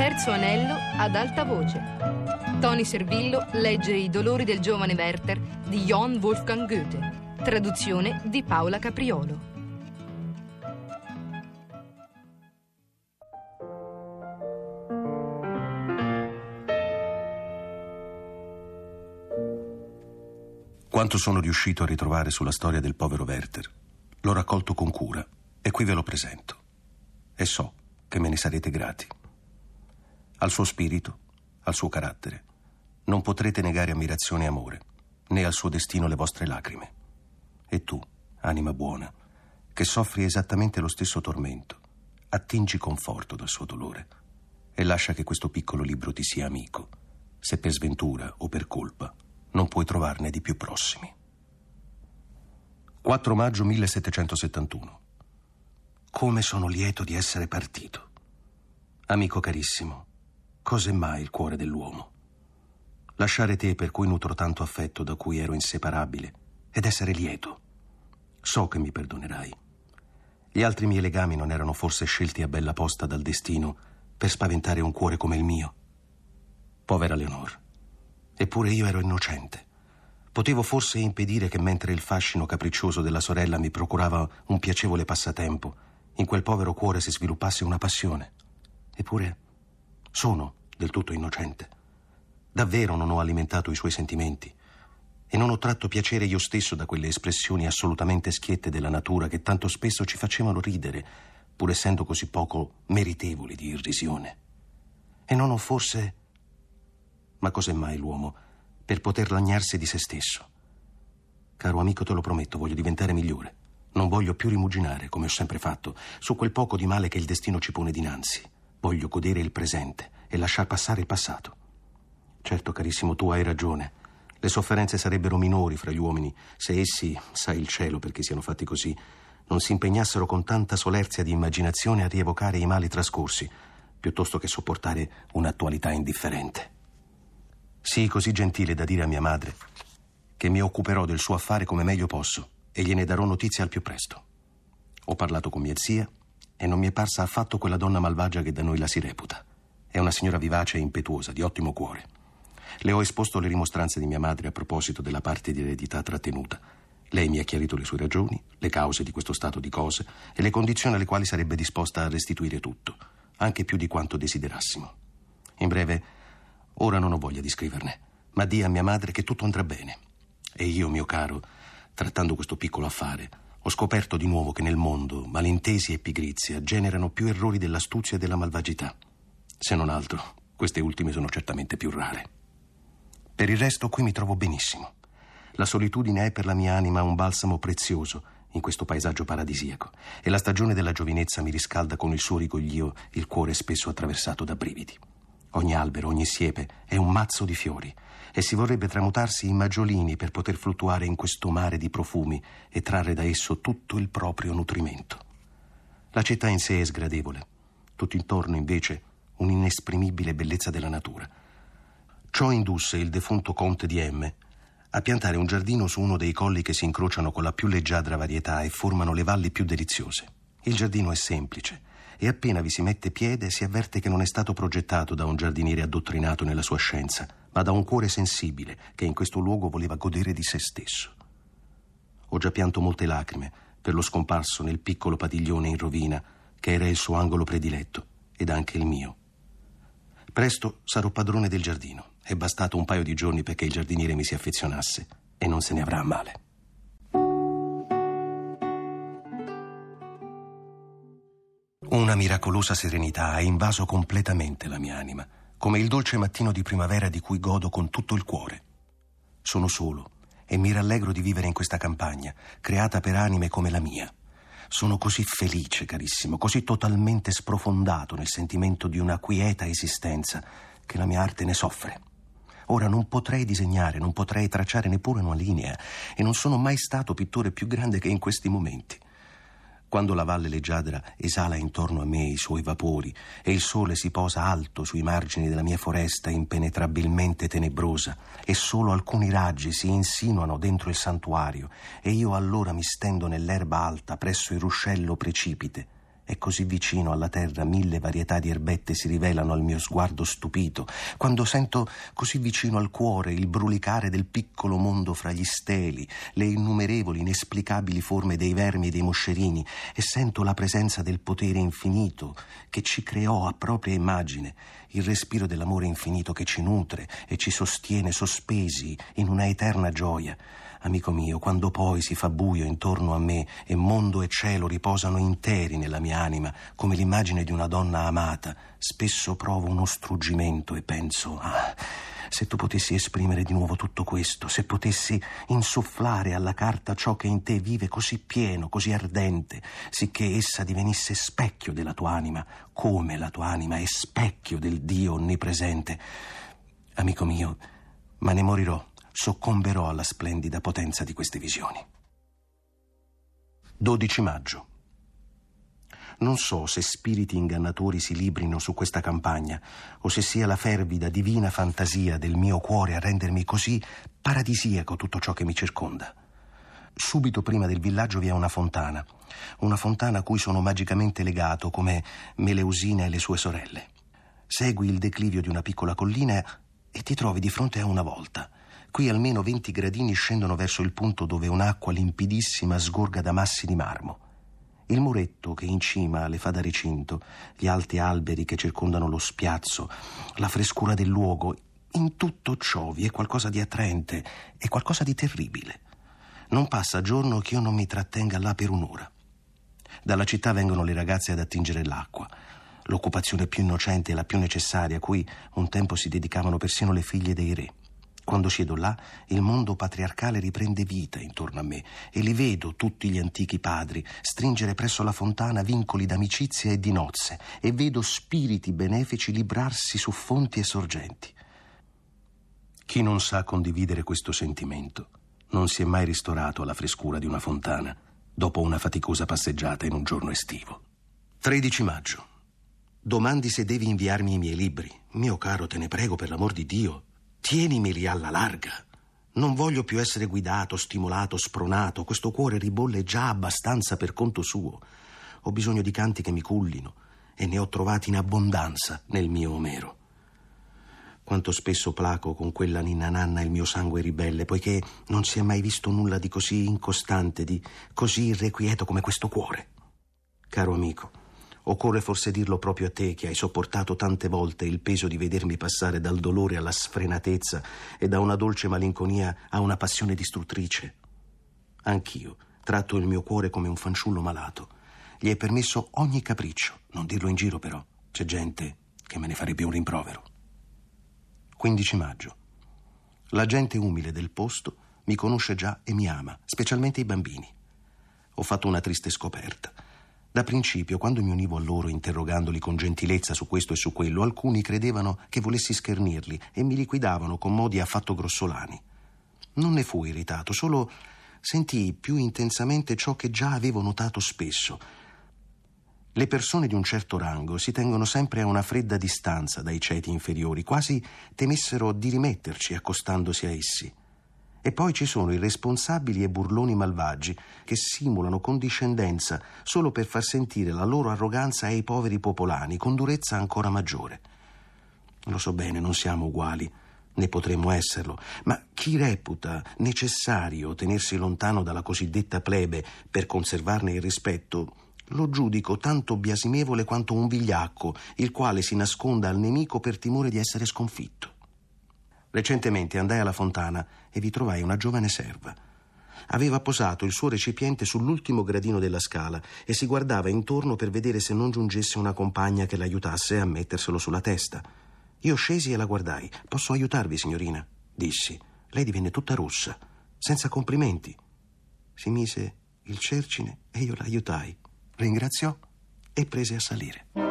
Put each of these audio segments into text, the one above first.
Terzo anello ad alta voce. Tony Servillo legge I dolori del giovane Werther di Johann Wolfgang Goethe. Traduzione di Paola Capriolo. Quanto sono riuscito a ritrovare sulla storia del povero Werther, l'ho raccolto con cura e qui ve lo presento. E so che me ne sarete grati. Al suo spirito, al suo carattere, non potrete negare ammirazione e amore, né al suo destino le vostre lacrime. E tu, anima buona, che soffri esattamente lo stesso tormento, attingi conforto dal suo dolore e lascia che questo piccolo libro ti sia amico, se per sventura o per colpa non puoi trovarne di più prossimi. 4 maggio 1771. Come sono lieto di essere partito. Amico carissimo, cos'è mai il cuore dell'uomo? Lasciare te per cui nutro tanto affetto, da cui ero inseparabile, ed essere lieto. So che mi perdonerai. Gli altri miei legami non erano forse scelti a bella posta dal destino per spaventare un cuore come il mio? Povera Leonor. Eppure io ero innocente. Potevo forse impedire che mentre il fascino capriccioso della sorella mi procurava un piacevole passatempo, in quel povero cuore si sviluppasse una passione. Eppure sono del tutto innocente. Davvero non ho alimentato i suoi sentimenti e non ho tratto piacere io stesso da quelle espressioni assolutamente schiette della natura che tanto spesso ci facevano ridere, pur essendo così poco meritevoli di irrisione. E non ho forse ma cos'è mai l'uomo per poter lagnarsi di se stesso? Caro amico, te lo prometto, voglio diventare migliore. Non voglio più rimuginare, come ho sempre fatto, su quel poco di male che il destino ci pone dinanzi. Voglio godere il presente e lasciar passare il passato. Certo, carissimo, tu hai ragione. Le sofferenze sarebbero minori fra gli uomini se essi, sai il cielo perché siano fatti così, non si impegnassero con tanta solerzia di immaginazione a rievocare i mali trascorsi, piuttosto che sopportare un'attualità indifferente. Sii così gentile da dire a mia madre che mi occuperò del suo affare come meglio posso e gliene darò notizia al più presto. Ho parlato con mia zia e non mi è parsa affatto quella donna malvagia che da noi la si reputa. È una signora vivace e impetuosa, di ottimo cuore. Le ho esposto le rimostranze di mia madre a proposito della parte di eredità trattenuta. Lei mi ha chiarito le sue ragioni, le cause di questo stato di cose e le condizioni alle quali sarebbe disposta a restituire tutto, anche più di quanto desiderassimo. In breve, Ora non ho voglia di scriverne, ma di a mia madre che tutto andrà bene. E io, mio caro, trattando questo piccolo affare, ho scoperto di nuovo che nel mondo malintesi e pigrizia generano più errori dell'astuzia e della malvagità. Se non altro, queste ultime sono certamente più rare. Per il resto qui mi trovo benissimo. La solitudine è per la mia anima un balsamo prezioso in questo paesaggio paradisiaco e la stagione della giovinezza mi riscalda con il suo rigoglio il cuore spesso attraversato da brividi. Ogni albero, ogni siepe è un mazzo di fiori e si vorrebbe tramutarsi in maggiolini per poter fluttuare in questo mare di profumi e trarre da esso tutto il proprio nutrimento. La città in sé è sgradevole, tutto intorno invece un'inesprimibile bellezza della natura. Ciò indusse il defunto conte di M a piantare un giardino su uno dei colli che si incrociano con la più leggiadra varietà e formano le valli più deliziose. Il giardino è semplice, e appena vi si mette piede si avverte che non è stato progettato da un giardiniere addottrinato nella sua scienza, ma da un cuore sensibile che in questo luogo voleva godere di se stesso. Ho già pianto molte lacrime per lo scomparso nel piccolo padiglione in rovina che era il suo angolo prediletto ed anche il mio. Presto sarò padrone del giardino. È bastato un paio di giorni perché il giardiniere mi si affezionasse e non se ne avrà male. Una miracolosa serenità ha invaso completamente la mia anima, come il dolce mattino di primavera di cui godo con tutto il cuore. Sono solo e mi rallegro di vivere in questa campagna, creata per anime come la mia. Sono così felice, carissimo, così totalmente sprofondato nel sentimento di una quieta esistenza che la mia arte ne soffre. Ora non potrei disegnare, non potrei tracciare neppure una linea e non sono mai stato pittore più grande che in questi momenti. Quando la valle leggiadra esala intorno a me i suoi vapori e il sole si posa alto sui margini della mia foresta impenetrabilmente tenebrosa e solo alcuni raggi si insinuano dentro il santuario e io allora mi stendo nell'erba alta presso il ruscello precipite è così vicino alla terra, mille varietà di erbette si rivelano al mio sguardo stupito, quando sento così vicino al cuore il brulicare del piccolo mondo fra gli steli, le innumerevoli, inesplicabili forme dei vermi e dei moscerini, e sento la presenza del potere infinito che ci creò a propria immagine, il respiro dell'amore infinito che ci nutre e ci sostiene sospesi in una eterna gioia. Amico mio, quando poi si fa buio intorno a me e mondo e cielo riposano interi nella mia anima, come l'immagine di una donna amata, spesso provo uno struggimento e penso, ah, se tu potessi esprimere di nuovo tutto questo, se potessi insufflare alla carta ciò che in te vive così pieno, così ardente, sicché essa divenisse specchio della tua anima, come la tua anima è specchio del Dio onnipresente. Amico mio, ma ne morirò soccomberò alla splendida potenza di queste visioni. 12 maggio. Non so se spiriti ingannatori si librino su questa campagna o se sia la fervida, divina fantasia del mio cuore a rendermi così paradisiaco tutto ciò che mi circonda. Subito prima del villaggio vi è una fontana, una fontana a cui sono magicamente legato come Meleusina e le sue sorelle. Segui il declivio di una piccola collina e ti trovi di fronte a una volta. Qui almeno 20 gradini scendono verso il punto dove un'acqua limpidissima sgorga da massi di marmo. Il muretto che in cima le fa da recinto, gli alti alberi che circondano lo spiazzo, la frescura del luogo, in tutto ciò vi è qualcosa di attraente e qualcosa di terribile. Non passa giorno che io non mi trattenga là per un'ora. Dalla città vengono le ragazze ad attingere l'acqua, l'occupazione più innocente e la più necessaria a cui un tempo si dedicavano persino le figlie dei re. Quando siedo là, il mondo patriarcale riprende vita intorno a me e li vedo tutti gli antichi padri stringere presso la fontana vincoli d'amicizia e di nozze e vedo spiriti benefici librarsi su fonti e sorgenti. Chi non sa condividere questo sentimento non si è mai ristorato alla frescura di una fontana dopo una faticosa passeggiata in un giorno estivo. 13 maggio. Domandi se devi inviarmi i miei libri. Mio caro, te ne prego per l'amor di Dio, Tienimeli alla larga. Non voglio più essere guidato, stimolato, spronato. Questo cuore ribolle già abbastanza per conto suo. Ho bisogno di canti che mi cullino e ne ho trovati in abbondanza nel mio Omero. Quanto spesso placo con quella ninna nanna il mio sangue ribelle, poiché non si è mai visto nulla di così incostante, di così irrequieto come questo cuore. Caro amico, Occorre forse dirlo proprio a te che hai sopportato tante volte il peso di vedermi passare dal dolore alla sfrenatezza e da una dolce malinconia a una passione distruttrice. Anch'io tratto il mio cuore come un fanciullo malato. Gli è permesso ogni capriccio, non dirlo in giro però. C'è gente che me ne farebbe un rimprovero. 15 maggio. La gente umile del posto mi conosce già e mi ama, specialmente i bambini. Ho fatto una triste scoperta. Da principio, quando mi univo a loro interrogandoli con gentilezza su questo e su quello, alcuni credevano che volessi schernirli e mi liquidavano con modi affatto grossolani. Non ne fui irritato, solo sentii più intensamente ciò che già avevo notato spesso. Le persone di un certo rango si tengono sempre a una fredda distanza dai ceti inferiori, quasi temessero di rimetterci accostandosi a essi. E poi ci sono i responsabili e burloni malvagi che simulano condiscendenza solo per far sentire la loro arroganza ai poveri popolani con durezza ancora maggiore. Lo so bene, non siamo uguali, né potremmo esserlo, ma chi reputa necessario tenersi lontano dalla cosiddetta plebe per conservarne il rispetto, lo giudico tanto biasimevole quanto un vigliacco, il quale si nasconda al nemico per timore di essere sconfitto. Recentemente andai alla fontana e vi trovai una giovane serva. Aveva posato il suo recipiente sull'ultimo gradino della scala e si guardava intorno per vedere se non giungesse una compagna che l'aiutasse a metterselo sulla testa. Io scesi e la guardai. Posso aiutarvi, signorina? dissi. Lei divenne tutta rossa, senza complimenti. Si mise il cercine e io l'aiutai. Ringraziò e prese a salire.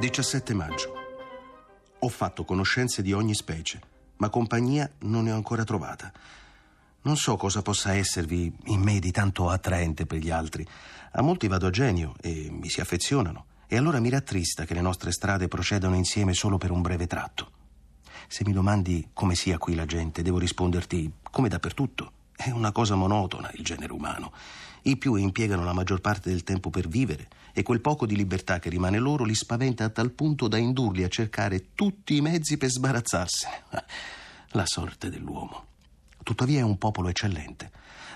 17 maggio. Ho fatto conoscenze di ogni specie, ma compagnia non ne ho ancora trovata. Non so cosa possa esservi in me di tanto attraente per gli altri. A molti vado a genio e mi si affezionano. E allora mi rattrista che le nostre strade procedano insieme solo per un breve tratto. Se mi domandi come sia qui la gente, devo risponderti come dappertutto. È una cosa monotona il genere umano. I più impiegano la maggior parte del tempo per vivere e quel poco di libertà che rimane loro li spaventa a tal punto da indurli a cercare tutti i mezzi per sbarazzarsene. La sorte dell'uomo. Tuttavia è un popolo eccellente.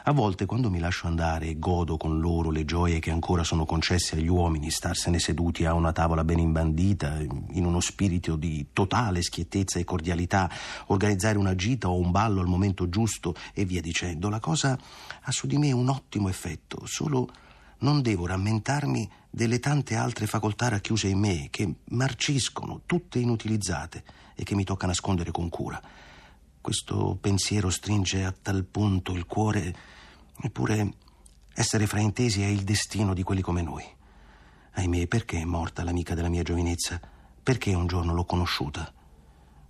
A volte, quando mi lascio andare e godo con loro le gioie che ancora sono concesse agli uomini, starsene seduti a una tavola ben imbandita, in uno spirito di totale schiettezza e cordialità, organizzare una gita o un ballo al momento giusto e via dicendo, la cosa ha su di me un ottimo effetto, solo non devo rammentarmi delle tante altre facoltà racchiuse in me che marciscono, tutte inutilizzate e che mi tocca nascondere con cura. Questo pensiero stringe a tal punto il cuore, eppure essere fraintesi è il destino di quelli come noi. Ahimè, perché è morta l'amica della mia giovinezza? Perché un giorno l'ho conosciuta?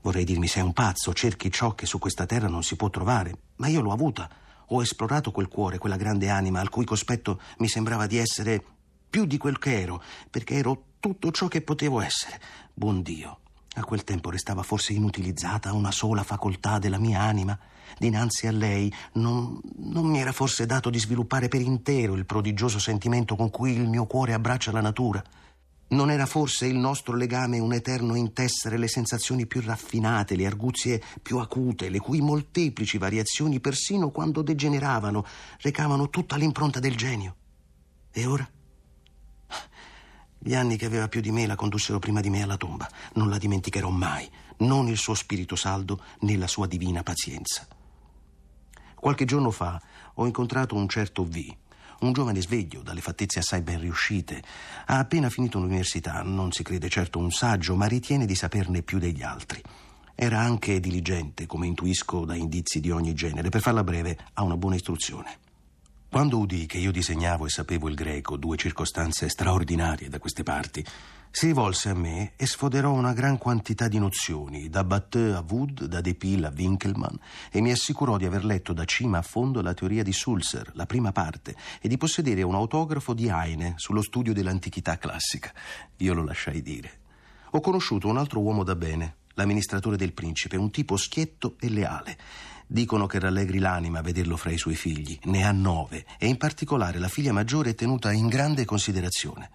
Vorrei dirmi sei un pazzo, cerchi ciò che su questa terra non si può trovare, ma io l'ho avuta. Ho esplorato quel cuore, quella grande anima al cui cospetto mi sembrava di essere più di quel che ero, perché ero tutto ciò che potevo essere. Buon Dio, a quel tempo restava forse inutilizzata una sola facoltà della mia anima. Dinanzi a lei non, non, mi era forse dato di sviluppare per intero il prodigioso sentimento con cui il mio cuore abbraccia la natura. Non era forse il nostro legame un eterno intessere le sensazioni più raffinate, le arguzie più acute, le cui molteplici variazioni, persino quando degeneravano, recavano tutta l'impronta del genio? E ora? Gli anni che aveva più di me la condussero prima di me alla tomba. Non la dimenticherò mai, non il suo spirito saldo né la sua divina pazienza. Qualche giorno fa ho incontrato un certo V, un giovane sveglio, dalle fattezze assai ben riuscite. Ha appena finito l'università, non si crede certo un saggio, ma ritiene di saperne più degli altri. Era anche diligente, come intuisco da indizi di ogni genere. Per farla breve, ha una buona istruzione. Quando udì che io disegnavo e sapevo il greco, due circostanze straordinarie da queste parti, si rivolse a me e sfoderò una gran quantità di nozioni, da Batteux a Wood, da Depil a Winkelmann, e mi assicurò di aver letto da cima a fondo la teoria di Sulzer, la prima parte, e di possedere un autografo di Heine sullo studio dell'antichità classica. Io lo lasciai dire. Ho conosciuto un altro uomo da bene, l'amministratore del principe, un tipo schietto e leale. Dicono che rallegri l'anima vederlo fra i suoi figli. Ne ha nove e in particolare la figlia maggiore è tenuta in grande considerazione.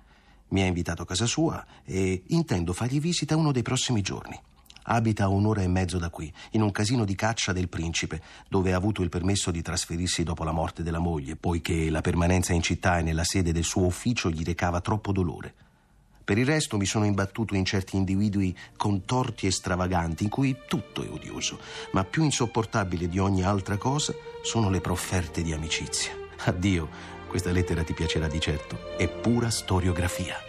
Mi ha invitato a casa sua e intendo fargli visita uno dei prossimi giorni. Abita a un'ora e mezzo da qui, in un casino di caccia del principe, dove ha avuto il permesso di trasferirsi dopo la morte della moglie, poiché la permanenza in città e nella sede del suo ufficio gli recava troppo dolore. Per il resto mi sono imbattuto in certi individui contorti e stravaganti, in cui tutto è odioso, ma più insopportabile di ogni altra cosa sono le profferte di amicizia. Addio, questa lettera ti piacerà di certo, è pura storiografia.